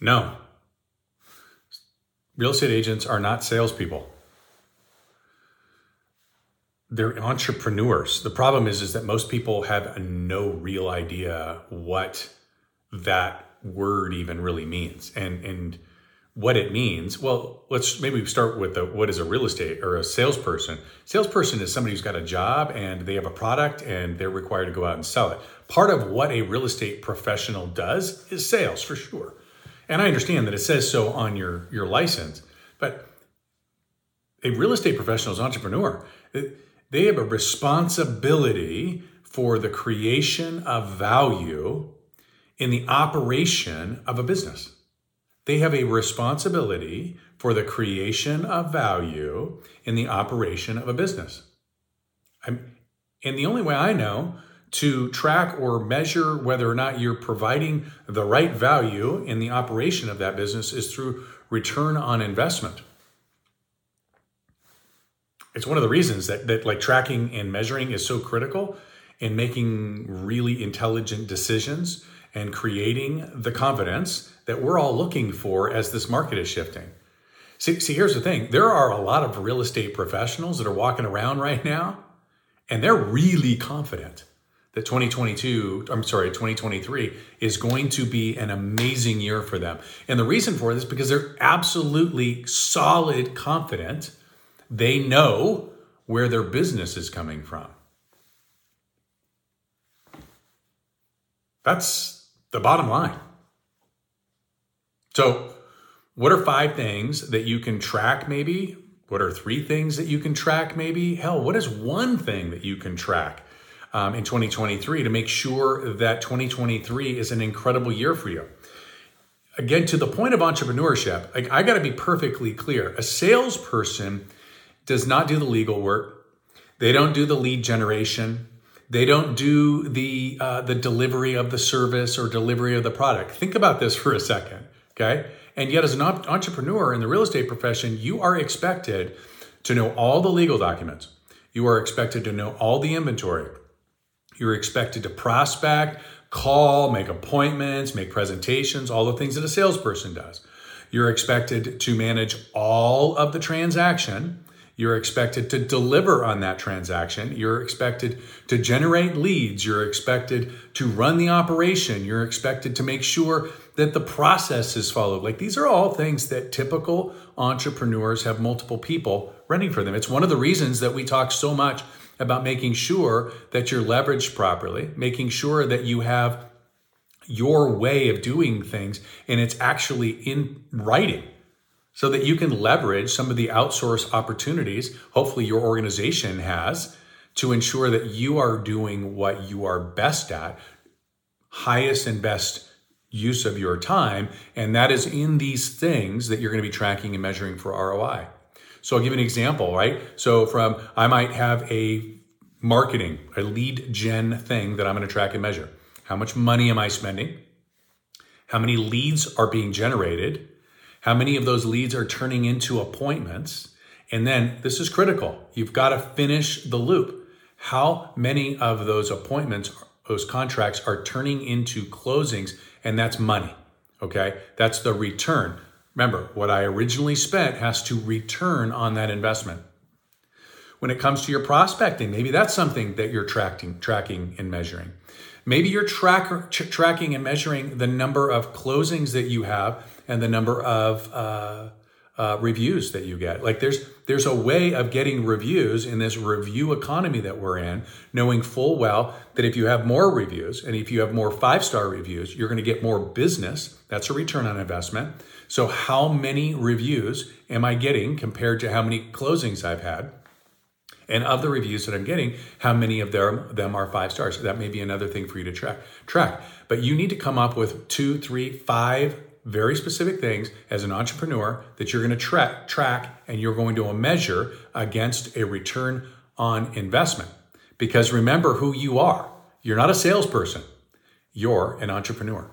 No. Real estate agents are not salespeople. They're entrepreneurs. The problem is, is that most people have no real idea what that word even really means. And and what it means. Well, let's maybe start with the, what is a real estate or a salesperson. Salesperson is somebody who's got a job and they have a product and they're required to go out and sell it. Part of what a real estate professional does is sales for sure. And I understand that it says so on your, your license, but a real estate professional is entrepreneur. They have a responsibility for the creation of value in the operation of a business. They have a responsibility for the creation of value in the operation of a business. I'm, and the only way I know to track or measure whether or not you're providing the right value in the operation of that business is through return on investment. It's one of the reasons that, that like tracking and measuring is so critical in making really intelligent decisions and creating the confidence that we're all looking for as this market is shifting. See, see, here's the thing there are a lot of real estate professionals that are walking around right now, and they're really confident that 2022, I'm sorry, 2023 is going to be an amazing year for them. And the reason for this is because they're absolutely solid confident. They know where their business is coming from. That's the bottom line. So, what are five things that you can track maybe? What are three things that you can track maybe? Hell, what is one thing that you can track um, in 2023 to make sure that 2023 is an incredible year for you? Again, to the point of entrepreneurship, I, got to be perfectly clear. A salesperson does not do the legal work. They don't do the lead generation. They don't do the uh, the delivery of the service or delivery of the product. Think about this for a second. Okay. And yet, as an entrepreneur in the real estate profession, you are expected to know all the legal documents. You are expected to know all the inventory. You're expected to prospect, call, make appointments, make presentations, all the things that a salesperson does. You're expected to manage all of the transaction. You're expected to deliver on that transaction. You're expected to generate leads. You're expected to run the operation. You're expected to make sure that the process is followed. Like these are all things that typical entrepreneurs have multiple people running for them. It's one of the reasons that we talk so much about making sure that you're leveraged properly, making sure that you have your way of doing things and it's actually in writing so that you can leverage some of the outsource opportunities hopefully your organization has to ensure that you are doing what you are best at highest and best use of your time. And that is in these things that you're going to be tracking and measuring for ROI. So I'll give an example, right? So from, I might have a marketing, a lead gen thing that I'm going to track and measure. How much money am I spending? How many leads are being generated? How many of those leads are turning into appointments? And then this is critical. You've got to finish the loop. How many of those appointments, those contracts are turning into closings and that's money. Okay. That's the return. Remember, what I originally spent has to return on that investment. When it comes to your prospecting, maybe that's something that you're tracking, tracking and measuring. Maybe you're tracker, tracking and measuring the number of closings that you have and the number of uh, uh, reviews that you get. Like there's there's a way of getting reviews in this review economy that we're in, knowing full well that if you have more reviews and if you have more five star reviews, you're going to get more business. That's a return on investment. So how many reviews am I getting compared to how many closings I've had? And of the reviews that I'm getting, how many of them, them are five stars? That may be another thing for you to track. Track, but you need to come up with two, three, five very specific things as an entrepreneur that you're going to track, track and you're going to measure against a return on investment. Because remember who you are. You're not a salesperson. You're an entrepreneur.